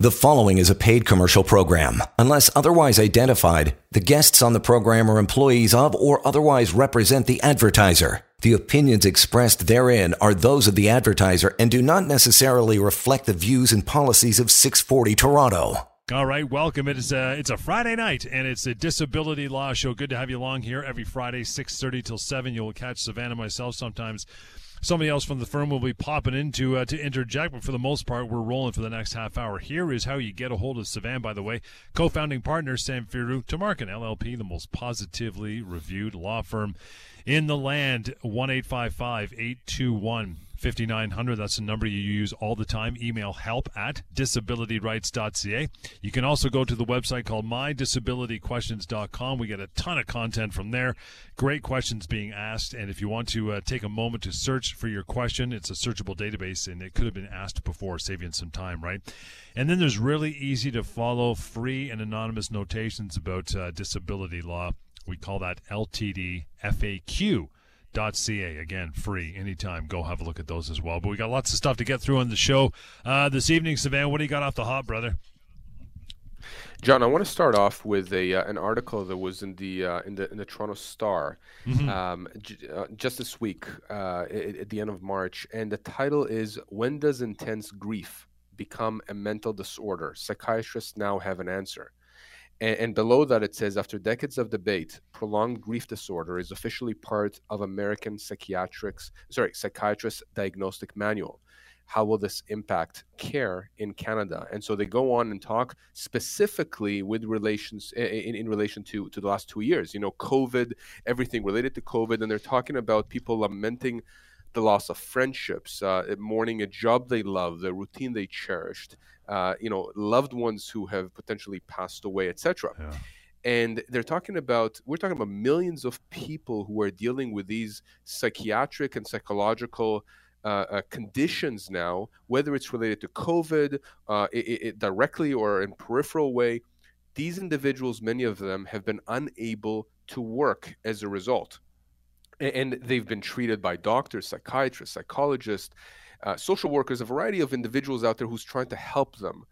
The following is a paid commercial program. Unless otherwise identified, the guests on the program are employees of or otherwise represent the advertiser. The opinions expressed therein are those of the advertiser and do not necessarily reflect the views and policies of 640 Toronto. All right, welcome. It is a it's a Friday night, and it's a disability law show. Good to have you along here every Friday, six thirty till seven. You'll catch Savannah myself sometimes somebody else from the firm will be popping in to, uh, to interject, but for the most part, we're rolling for the next half hour. Here is how you get a hold of Sivan, by the way. Co founding partner Samfiru Tamarkin, LLP, the most positively reviewed law firm in the land. 1 821 5900. That's the number you use all the time. Email help at disabilityrights.ca. You can also go to the website called mydisabilityquestions.com. We get a ton of content from there. Great questions being asked. And if you want to uh, take a moment to search for your question, it's a searchable database and it could have been asked before, saving some time, right? And then there's really easy to follow free and anonymous notations about uh, disability law. We call that LTD FAQ ca again free anytime go have a look at those as well but we got lots of stuff to get through on the show uh, this evening savannah what do you got off the hot brother John, I want to start off with a uh, an article that was in the uh, in the in the Toronto Star mm-hmm. um, j- uh, just this week uh, at, at the end of March, and the title is "When Does Intense Grief Become a Mental Disorder?" Psychiatrists now have an answer. And, and, below that, it says after decades of debate, prolonged grief disorder is officially part of American psychiatrics, sorry, psychiatrists' diagnostic manual. How will this impact care in Canada? And so they go on and talk specifically with relations in, in relation to, to the last two years. You know, COVID, everything related to COVID, and they're talking about people lamenting the loss of friendships, uh, mourning a job they love, the routine they cherished, uh, you know, loved ones who have potentially passed away, etc. Yeah. And they're talking about we're talking about millions of people who are dealing with these psychiatric and psychological uh, uh, conditions now, whether it's related to COVID uh, it, it directly or in peripheral way. These individuals, many of them, have been unable to work as a result and they've been treated by doctors, psychiatrists, psychologists, uh, social workers, a variety of individuals out there who's trying to help them.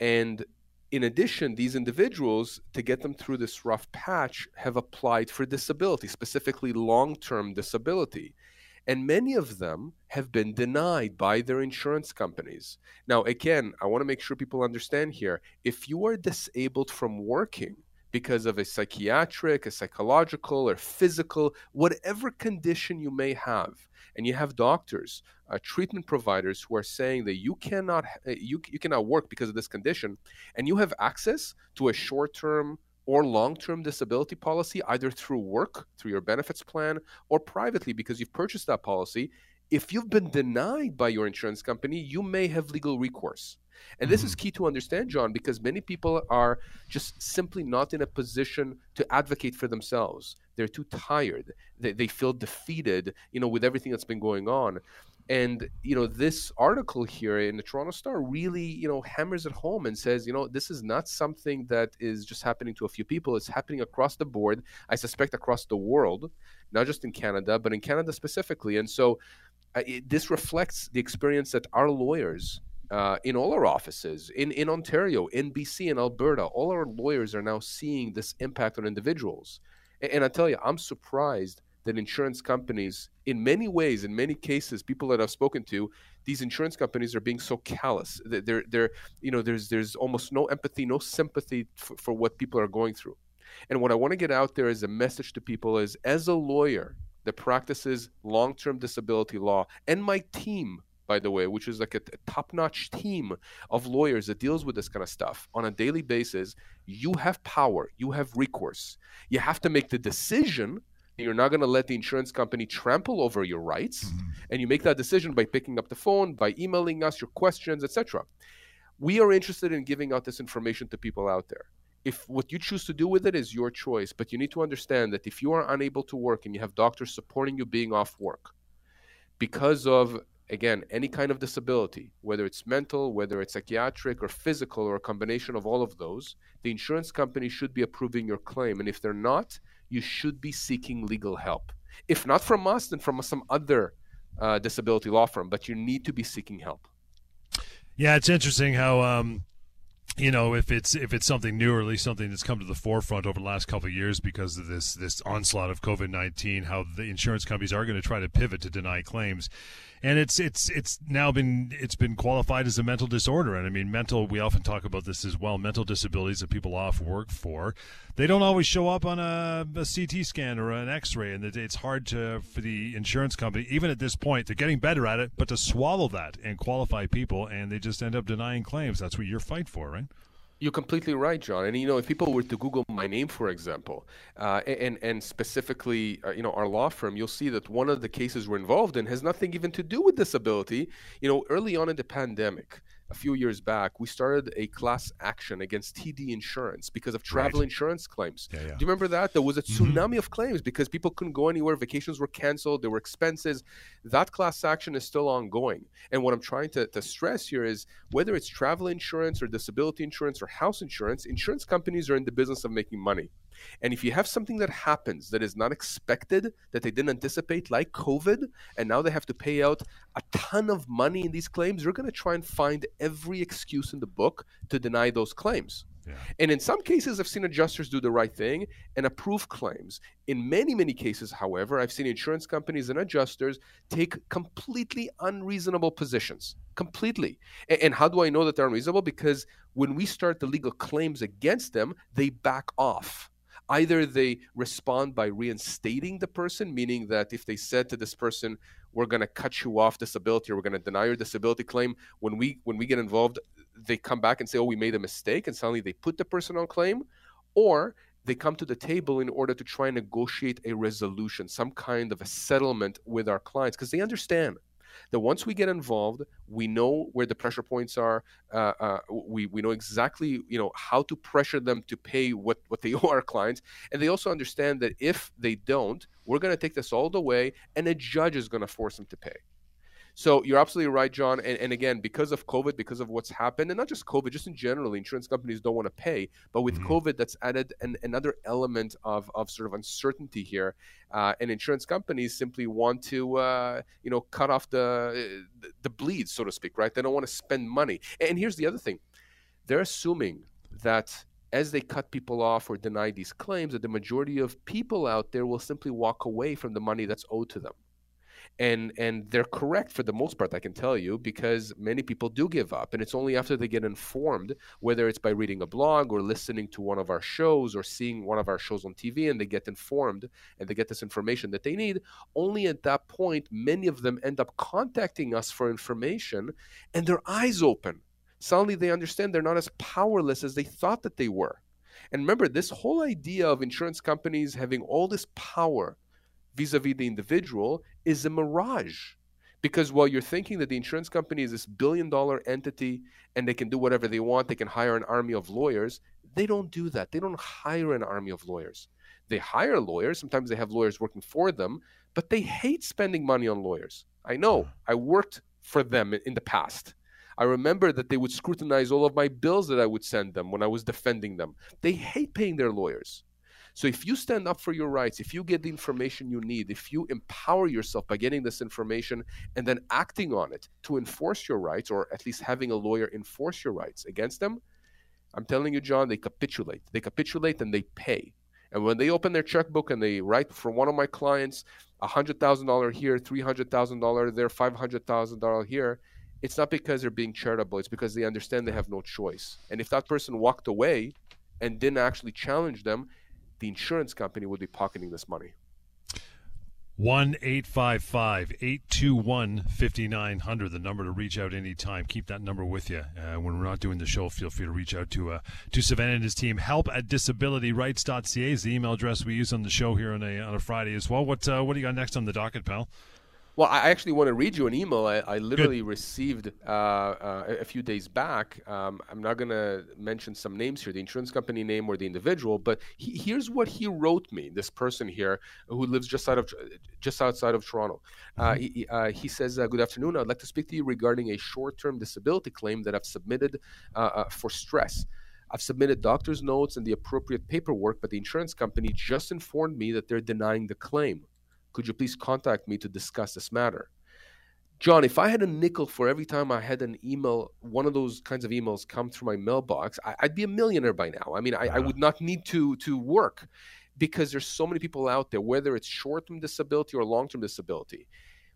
And in addition, these individuals, to get them through this rough patch, have applied for disability, specifically long term disability. And many of them have been denied by their insurance companies. Now, again, I want to make sure people understand here if you are disabled from working, because of a psychiatric, a psychological, or physical, whatever condition you may have, and you have doctors, uh, treatment providers who are saying that you cannot uh, you, you cannot work because of this condition, and you have access to a short-term or long-term disability policy either through work, through your benefits plan, or privately because you've purchased that policy. If you've been denied by your insurance company, you may have legal recourse. And this mm-hmm. is key to understand, John, because many people are just simply not in a position to advocate for themselves. They're too tired. They, they feel defeated, you know, with everything that's been going on. And you know, this article here in the Toronto Star really, you know, hammers it home and says, you know, this is not something that is just happening to a few people. It's happening across the board. I suspect across the world, not just in Canada, but in Canada specifically. And so, uh, it, this reflects the experience that our lawyers uh, in all our offices in, in Ontario, in BC, in Alberta, all our lawyers are now seeing this impact on individuals. And, and I tell you, I'm surprised that insurance companies, in many ways, in many cases, people that I've spoken to, these insurance companies are being so callous. They're, they're, you know, there's, there's almost no empathy, no sympathy for, for what people are going through. And what I want to get out there as a message to people is, as a lawyer that practices long-term disability law, and my team by the way, which is like a, a top notch team of lawyers that deals with this kind of stuff on a daily basis, you have power, you have recourse. You have to make the decision. And you're not going to let the insurance company trample over your rights, mm-hmm. and you make that decision by picking up the phone, by emailing us your questions, etc. We are interested in giving out this information to people out there. If what you choose to do with it is your choice, but you need to understand that if you are unable to work and you have doctors supporting you being off work because of again, any kind of disability, whether it's mental, whether it's psychiatric or physical, or a combination of all of those, the insurance company should be approving your claim. And if they're not, you should be seeking legal help. If not from us, then from some other uh, disability law firm, but you need to be seeking help. Yeah, it's interesting how um, you know if it's if it's something new or at least something that's come to the forefront over the last couple of years because of this this onslaught of COVID-19 how the insurance companies are going to try to pivot to deny claims and it's it's it's now been it's been qualified as a mental disorder. And i mean mental we often talk about this as well mental disabilities that people off work for. They don't always show up on a, a ct scan or an x-ray. And it's hard to for the insurance company even at this point they're getting better at it but to swallow that and qualify people and they just end up denying claims. That's what you're fight for right you're completely right, John. And you know, if people were to Google my name, for example, uh, and and specifically, uh, you know, our law firm, you'll see that one of the cases we're involved in has nothing even to do with disability. You know, early on in the pandemic, a few years back, we started a class action against TD Insurance because of travel right. insurance claims. Yeah, yeah. Do you remember that? There was a mm-hmm. tsunami mm-hmm. of claims because people couldn't go anywhere, vacations were canceled, there were expenses. That class action is still ongoing. And what I'm trying to, to stress here is whether it's travel insurance or disability insurance or house insurance, insurance companies are in the business of making money. And if you have something that happens that is not expected, that they didn't anticipate, like COVID, and now they have to pay out a ton of money in these claims, they're going to try and find every excuse in the book to deny those claims. Yeah. And in some cases, I've seen adjusters do the right thing and approve claims. In many, many cases, however, I've seen insurance companies and adjusters take completely unreasonable positions. Completely. And, and how do I know that they're unreasonable? Because when we start the legal claims against them, they back off either they respond by reinstating the person, meaning that if they said to this person, "We're going to cut you off disability, or we're going to deny your disability claim," when we when we get involved, they come back and say, "Oh, we made a mistake," and suddenly they put the person on claim, or they come to the table in order to try and negotiate a resolution, some kind of a settlement with our clients, because they understand that once we get involved, we know where the pressure points are. Uh, uh, we we know exactly you know how to pressure them to pay what what they owe our clients, and they also understand that if they don't, we're going to take this all the way, and a judge is going to force them to pay. So you're absolutely right, John. And, and, again, because of COVID, because of what's happened, and not just COVID, just in general, insurance companies don't want to pay. But with mm-hmm. COVID, that's added an, another element of, of sort of uncertainty here. Uh, and insurance companies simply want to, uh, you know, cut off the, the bleed, so to speak, right? They don't want to spend money. And here's the other thing they're assuming that as they cut people off or deny these claims, that the majority of people out there will simply walk away from the money that's owed to them and and they're correct for the most part i can tell you because many people do give up and it's only after they get informed whether it's by reading a blog or listening to one of our shows or seeing one of our shows on tv and they get informed and they get this information that they need only at that point many of them end up contacting us for information and their eyes open. Suddenly they understand they're not as powerless as they thought that they were. And remember this whole idea of insurance companies having all this power vis-a-vis the individual is a mirage. Because while you're thinking that the insurance company is this billion dollar entity and they can do whatever they want they can hire an army of lawyers they don't do that. They don't hire an army of lawyers. They hire lawyers. Sometimes they have lawyers working for them but they hate spending money on lawyers. I know. Mm. I worked for them in the past. I remember that they would scrutinize all of my bills that I would send them when I was defending them. They hate paying their lawyers. So if you stand up for your rights, if you get the information you need, if you empower yourself by getting this information and then acting on it to enforce your rights, or at least having a lawyer enforce your rights against them, I'm telling you, John, they capitulate. They capitulate and they pay. And when they open their checkbook and they write for one of my clients, $100,000 here, $300,000 there, $500,000 here, it's not because they're being charitable. It's because they understand they have no choice. And if that person walked away and didn't actually challenge them, the insurance company would be pocketing this money. 1 855 821 5900, the number to reach out anytime. Keep that number with you. Uh, when we're not doing the show, feel free to reach out to uh, to Savannah and his team. Help at disabilityrights.ca is the email address we use on the show here on a, on a Friday as well. What, uh, what do you got next on the docket, pal? Well, I actually want to read you an email I, I literally Good. received uh, uh, a few days back. Um, I'm not going to mention some names here, the insurance company name or the individual, but he, here's what he wrote me. This person here who lives just out of just outside of Toronto. Uh, mm-hmm. he, uh, he, says, uh, "Good afternoon. I'd like to speak to you regarding a short-term disability claim that I've submitted uh, for stress." I've submitted doctor's notes and the appropriate paperwork, but the insurance company just informed me that they're denying the claim. Could you please contact me to discuss this matter? John, if I had a nickel for every time I had an email, one of those kinds of emails come through my mailbox, I, would be a millionaire by now. I mean, I, I, would not need to to work because there's so many people out there, whether it's short-term disability or long-term disability,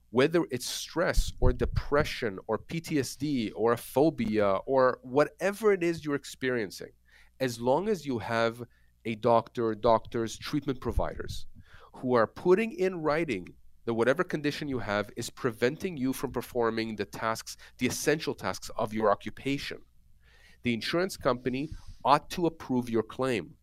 whether it's stress or depression or PTSD or a phobia or whatever it is you're experiencing, as long as you have a doctor, doctors, treatment providers who are putting in writing that whatever condition you have is preventing you from performing the tasks, the essential tasks of your occupation. The insurance company ought to approve your claim.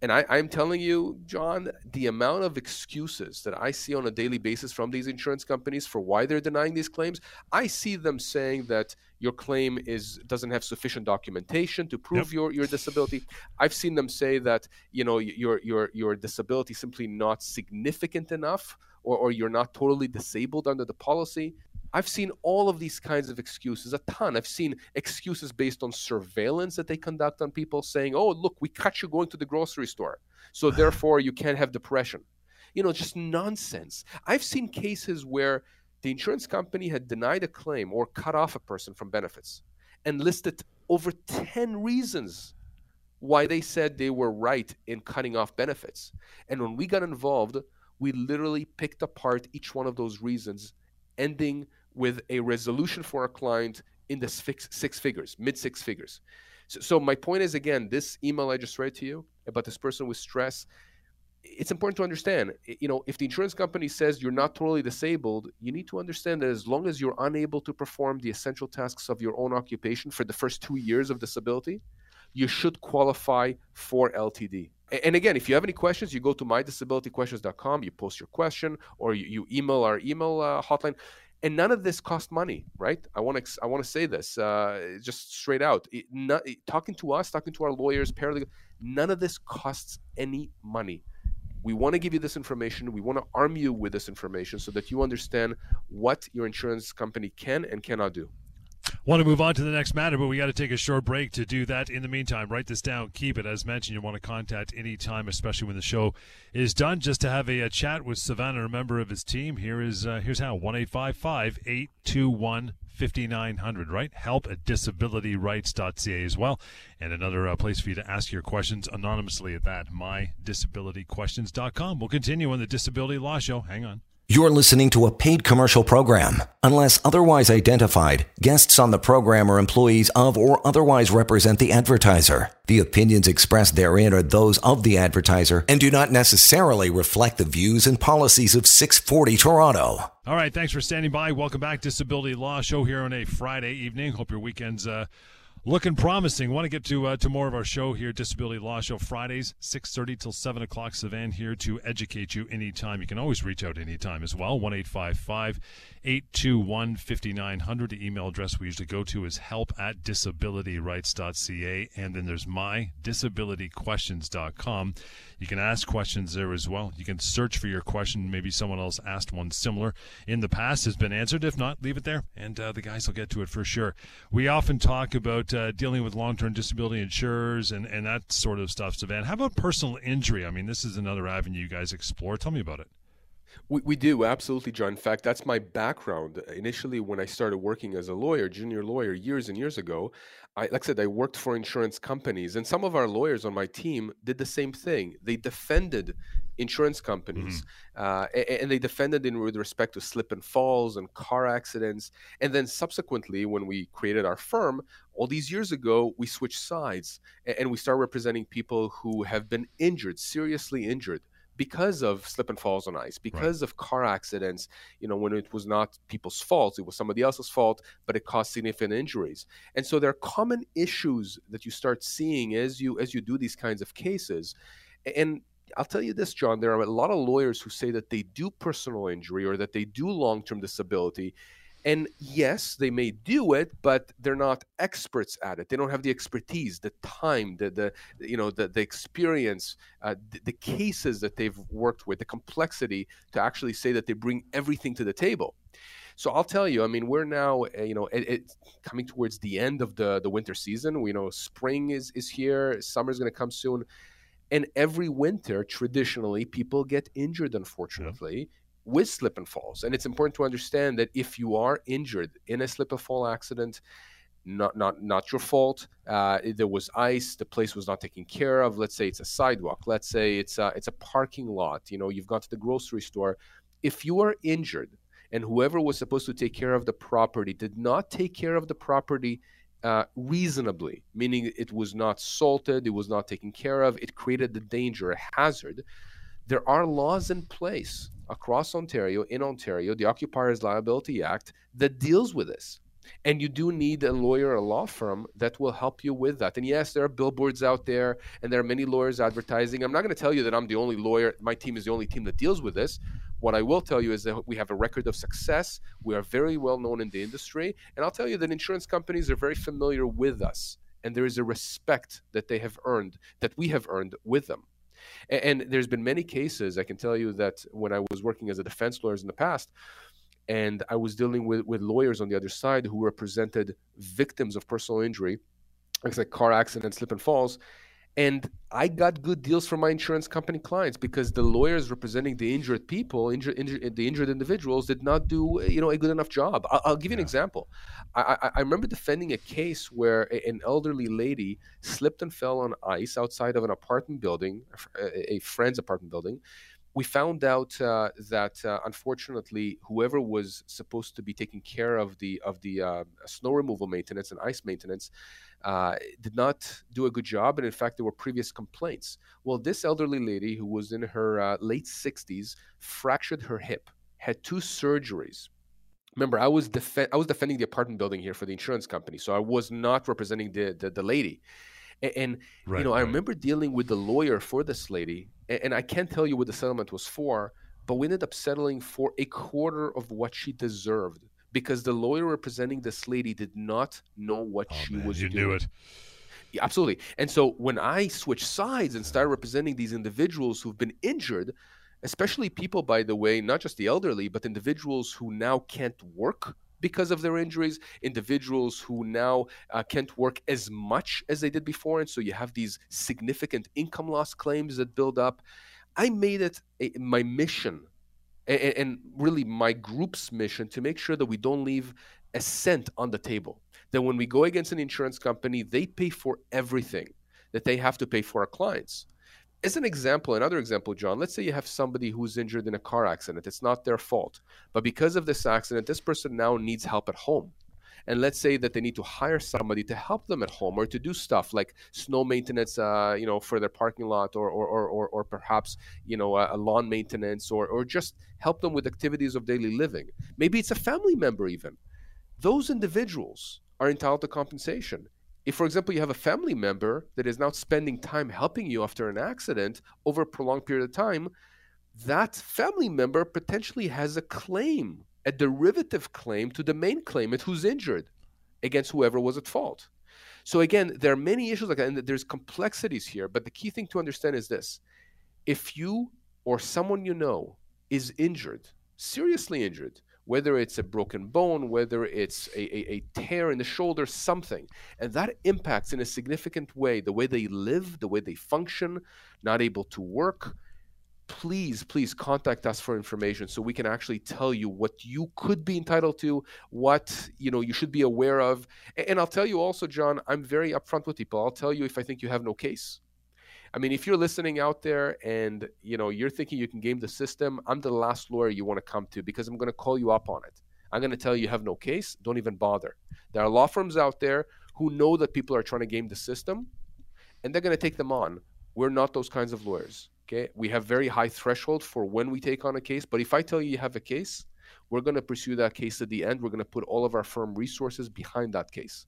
And I, am telling you, John, the amount of excuses that I see on a daily basis from these insurance companies for why they're denying these claims, I see them saying that your claim is doesn't have sufficient documentation to prove yep. your, your disability. I've seen them say that you know your your your disability simply not significant enough, or, or you're not totally disabled under the policy. I've seen all of these kinds of excuses, a ton. I've seen excuses based on surveillance that they conduct on people saying, oh, look, we catch you going to the grocery store. So therefore, you can't have depression. You know, just nonsense. I've seen cases where the insurance company had denied a claim or cut off a person from benefits and listed over 10 reasons why they said they were right in cutting off benefits. And when we got involved, we literally picked apart each one of those reasons, ending with a resolution for our client in the six, six figures, mid six figures. So, so, my point is again, this email I just read to you about this person with stress, it's important to understand. You know, if the insurance company says you're not totally disabled, you need to understand that as long as you're unable to perform the essential tasks of your own occupation for the first two years of disability, you should qualify for LTD. And again, if you have any questions, you go to mydisabilityquestions.com, you post your question, or you, you email our email uh, hotline and none of this costs money right i want to i want to say this uh, just straight out it, not, it, talking to us talking to our lawyers paralegal none of this costs any money we want to give you this information we want to arm you with this information so that you understand what your insurance company can and cannot do Want to move on to the next matter, but we got to take a short break to do that. In the meantime, write this down, keep it. As mentioned, you want to contact anytime, especially when the show is done, just to have a, a chat with Savannah, a member of his team. Here is uh, here's how one eight five five eight two one. 5900, right? Help at disabilityrights.ca as well. And another uh, place for you to ask your questions anonymously at that, mydisabilityquestions.com. We'll continue on the Disability Law Show. Hang on. You're listening to a paid commercial program. Unless otherwise identified, guests on the program are employees of or otherwise represent the advertiser. The opinions expressed therein are those of the advertiser and do not necessarily reflect the views and policies of 640 Toronto. All right, thanks for standing by. Welcome back, Disability Law Show here on a Friday evening. Hope your weekend's uh, looking promising. Want to get to uh, to more of our show here, Disability Law Show Fridays, six thirty till seven o'clock. Sivan here to educate you anytime. You can always reach out anytime as well. One eight five five 821 5900. The email address we usually go to is help at disabilityrights.ca. And then there's mydisabilityquestions.com. You can ask questions there as well. You can search for your question. Maybe someone else asked one similar in the past, has been answered. If not, leave it there, and uh, the guys will get to it for sure. We often talk about uh, Uh, dealing with long term disability insurers and, and that sort of stuff, Sivan. How about personal injury? I mean, this is another avenue you guys explore. Tell me about it. We, we do absolutely, John. In fact, that's my background. Initially, when I started working as a lawyer, junior lawyer, years and years ago, I, like I said, I worked for insurance companies, and some of our lawyers on my team did the same thing. They defended insurance companies, mm-hmm. uh, and, and, they defended in with respect to slip and falls and car accidents. And then subsequently, when we created our firm, all these years ago, we switched sides and, and we started representing people who have been injured, seriously injured because of slip and falls on ice, because right. of car accidents, you know, when it was not people's fault, it was somebody else's fault, but it caused significant injuries. And so there are common issues that you start seeing as you as you do these kinds of cases. And I'll tell you this, John, there are a lot of lawyers who say that they do personal injury or that they do long-term disability and yes, they may do it, but they're not experts at it. They don't have the expertise, the time, the the you know the the experience, uh, the, the, cases that they've worked with, the complexity to actually say that they bring everything to the table. So I'll tell you, I mean, we're now uh, you know it, it, coming towards the end of the the winter season. We know spring is is here, summer's going to come soon. And every winter, traditionally, people get injured, unfortunately, with slip and falls. And it's important to understand that if you are injured in a slip and fall accident, not not not your fault. Uh, there was ice. The place was not taken care of. Let's say it's a sidewalk. Let's say it's a, it's a parking lot. You know, you've gone to the grocery store. If you are injured and whoever was supposed to take care of the property did not take care of the property uh, reasonably, meaning it was not salted, it was not taken care of, it created the danger, a hazard. There are laws in place across Ontario, in Ontario, the Occupiers Liability Act, that deals with this. And you do need a lawyer, a law firm that will help you with that. And yes, there are billboards out there and there are many lawyers advertising. I'm not going to tell you that I'm the only lawyer, my team is the only team that deals with this. What I will tell you is that we have a record of success. We are very well known in the industry. And I'll tell you that insurance companies are very familiar with us. And there is a respect that they have earned, that we have earned with them. And, and there's been many cases, I can tell you that when I was working as a defense lawyer in the past, and I was dealing with, with lawyers on the other side who represented victims of personal injury, like car accidents, slip and falls. And I got good deals from my insurance company clients because the lawyers representing the injured people, injured, injured the injured individuals, did not do you know a good enough job. I'll, I'll give you yeah. an example. I, I, I, remember defending a case where a, an elderly lady slipped and fell on ice outside of an apartment building, a, a friend's apartment building we found out uh, that uh, unfortunately, whoever was supposed to be taking care of the of the uh, snow removal maintenance and ice maintenance uh, did not do a good job, and in fact, there were previous complaints. Well, this elderly lady who was in her uh, late 60s fractured her hip, had two surgeries. Remember, I was def- I was defending the apartment building here for the insurance company, so I was not representing the the, the lady. And, and right, you know, right. I remember dealing with the lawyer for this lady, and, and I can't tell you what the settlement was for, but we ended up settling for a quarter of what she deserved because the lawyer representing this lady did not know what oh, she man, was you doing. knew it. Yeah, absolutely. And so when I switched sides and started representing these individuals who've been injured, especially people, by the way, not just the elderly, but individuals who now can't work because of their injuries, individuals who now uh, can't work as much as they did before. And so you have these significant income loss claims that build up. I made it a, my mission and, and really my group's mission to make sure that we don't leave a cent on the table. That when we go against an insurance company, they pay for everything that they have to pay for our clients as an example, another example, John, let's say you have somebody who's injured in a car accident. It's not their fault. But because of this accident, this person now needs help at home. And let's say that they need to hire somebody to help them at home or to do stuff like snow maintenance, uh, you know, for their parking lot or, or, or, or, or perhaps, you know, a, a lawn maintenance or, or just help them with activities of daily living. Maybe it's a family member even. Those individuals are entitled to compensation. If, for example, you have a family member that is now spending time helping you after an accident over a prolonged period of time, that family member potentially has a claim, a derivative claim to the main claimant who's injured against whoever was at fault. So again, there are many issues like that, and there's complexities here. But the key thing to understand is this: if you or someone you know is injured, seriously injured, whether it's a broken bone, whether it's a, a, a, tear in the shoulder, something. And that impacts in a significant way the way they live, the way they function, not able to work. Please, please contact us for information so we can actually tell you what you could be entitled to, what you know you should be aware of. And I'll tell you also, John, I'm very upfront with people. I'll tell you if I think you have no case. I mean, if you're listening out there and you know you're thinking you can game the system, I'm the last lawyer you want to come to because I'm going to call you up on it. I'm going to tell you you have no case. Don't even bother. There are law firms out there who know that people are trying to game the system, and they're going to take them on. We're not those kinds of lawyers. Okay, we have very high threshold for when we take on a case. But if I tell you you have a case, we're going to pursue that case to the end. We're going to put all of our firm resources behind that case.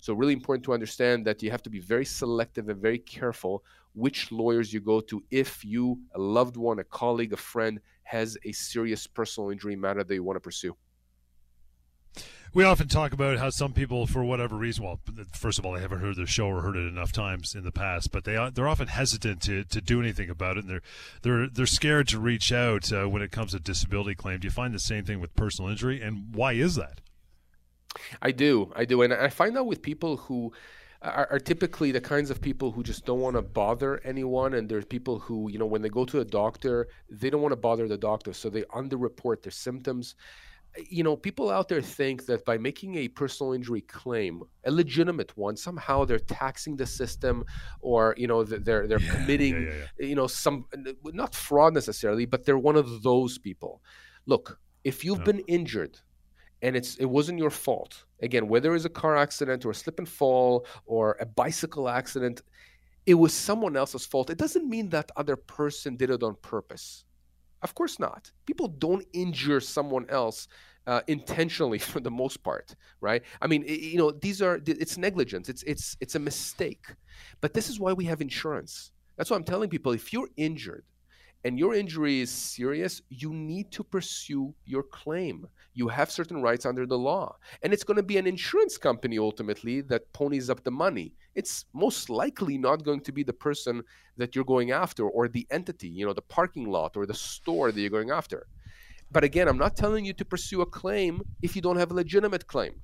So, really important to understand that you have to be very selective and very careful which lawyers you go to if you, a loved one, a colleague, a friend, has a serious personal injury matter that you want to pursue. We often talk about how some people, for whatever reason, well, first of all, they haven't heard the show or heard it enough times in the past, but they they're often hesitant to, to do anything about it, and they're they're they're scared to reach out uh, when it comes to disability claim. Do you find the same thing with personal injury, and why is that? I do, I do, and I find out with people who are, are, typically the kinds of people who just don't want to bother anyone and there's people who you know when they go to a doctor they don't want to bother the doctor so they underreport their symptoms. You know people out there think that by making a personal injury claim a legitimate one somehow they're taxing the system or you know they're they're yeah, committing yeah, yeah, you know some not fraud necessarily but they're one of those people. Look if you've been injured and it's it wasn't your fault. Again whether it's a car accident or a slip and fall or a bicycle accident it was someone else's fault. It doesn't mean that other person did it on purpose. Of course not. People don't injure someone else uh, intentionally for the most part right? I mean it, you know these are it's negligence. It's it's it's a mistake. But this is why we have insurance. That's why i'm telling people if you're injured and your injury is serious, you need to pursue your claim. You have certain rights under the law. And it's going to be an insurance company ultimately that ponies up the money. It's most likely not going to be the person that you're going after or the entity, you know, the parking lot or the store that you're going after. But again, I'm not telling you to pursue a claim if you don't have a legitimate claim.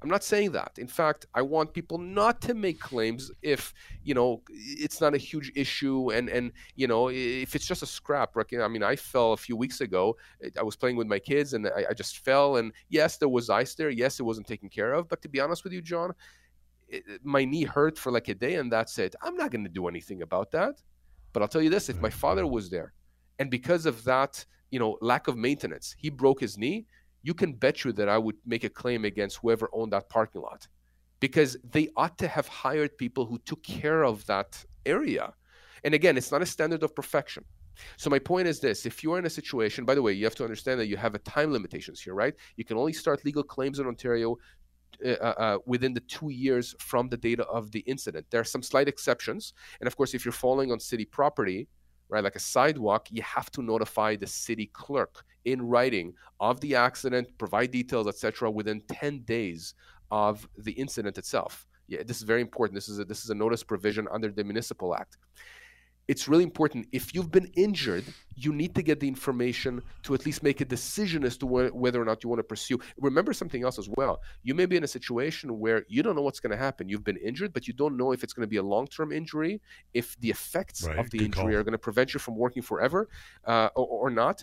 I'm not saying that. In fact, I want people not to make claims if you know it's not a huge issue, and and you know if it's just a scrap. I mean, I fell a few weeks ago. I was playing with my kids, and I, I just fell. And yes, there was ice there. Yes, it wasn't taken care of. But to be honest with you, John, it, my knee hurt for like a day, and that's it. I'm not going to do anything about that. But I'll tell you this: if my father was there, and because of that, you know, lack of maintenance, he broke his knee you can bet you that I would make a claim against whoever owned that parking lot because they ought to have hired people who took care of that area. And again, it's not a standard of perfection. So my point is this: if you're in a situation, by the way, you have to understand that you have a time limitations here, right? You can only start legal claims in Ontario uh, uh, uh within the two years from the date of the incident. There are some slight exceptions, and of course, if you're falling on city property, right, like a sidewalk, you have to notify the city clerk in writing of the accident, provide details, etc., within 10 days of the incident itself. Yeah, this is very important. This is a, this is a notice provision under the Municipal Act it's really important. If you've been injured, you need to get the information to at least make a decision as to wh- whether or not you want to pursue. Remember something else as well. You may be in a situation where you don't know what's going to happen. You've been injured, but you don't know if it's going to be a long term injury, if the effects right. of the Good injury call. are going to prevent you from working forever uh, or, or not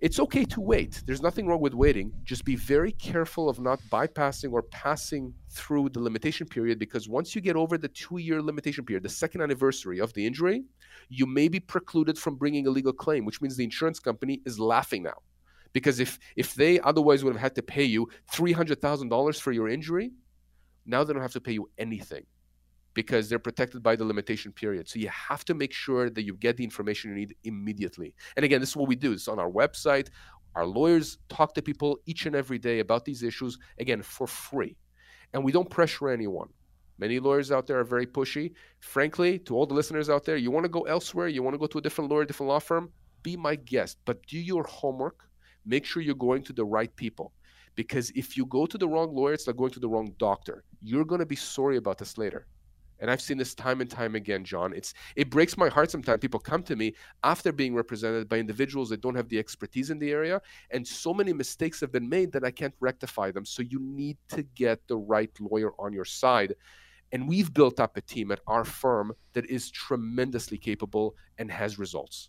it's okay to wait. There's nothing wrong with waiting. Just be very careful of not bypassing or passing through the limitation period because once you get over the two year limitation period, the second anniversary of the injury, you may be precluded from bringing a legal claim, which means the insurance company is laughing now. Because if, if they otherwise would have had to pay you $300,000 for your injury, now they don't have to pay you anything because they're protected by the limitation period. So you have to make sure that you get the information you need immediately. And again, this is what we do. It's on our website. Our lawyers talk to people each and every day about these issues, again, for free. And we don't pressure anyone. Many lawyers out there are very pushy. Frankly, to all the listeners out there, you want to go elsewhere, you want to go to a different lawyer, different law firm, be my guest, but do your homework. Make sure you're going to the right people. Because if you go to the wrong lawyer, it's like going to the wrong doctor. You're going to be sorry about this later and I've seen this time and time again, John. It's it breaks my heart sometimes. People come to me after being represented by individuals that don't have the expertise in the area, and so many mistakes have been made that I can't rectify them. So you need to get the right lawyer on your side. And we've built up a team at our firm that is tremendously capable and has results.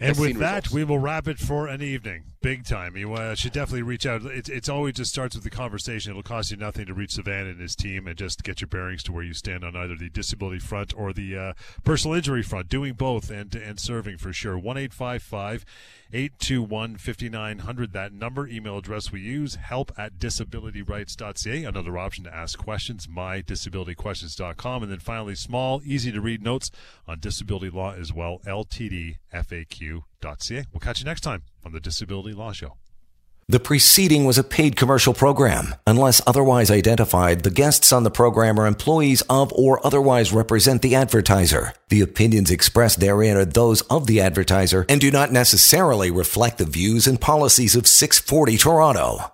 And with that, results. we will wrap it for an evening. Big time. You uh, should definitely reach out. It's, it's always just starts with the conversation. It'll cost you nothing to reach Sivan and his team and just get your bearings to where you stand on either the disability front or the uh, personal injury front. Doing both and and serving for sure. One eight five five 821 5900. That number, email address we use, help at disabilityrights.ca. Another option to ask questions, mydisabilityquestions.com. And then finally, small, easy to read notes on disability law as well, We'll catch you next time on the Disability Law Show. The preceding was a paid commercial program. Unless otherwise identified, the guests on the program are employees of or otherwise represent the advertiser. The opinions expressed therein are those of the advertiser and do not necessarily reflect the views and policies of 640 Toronto.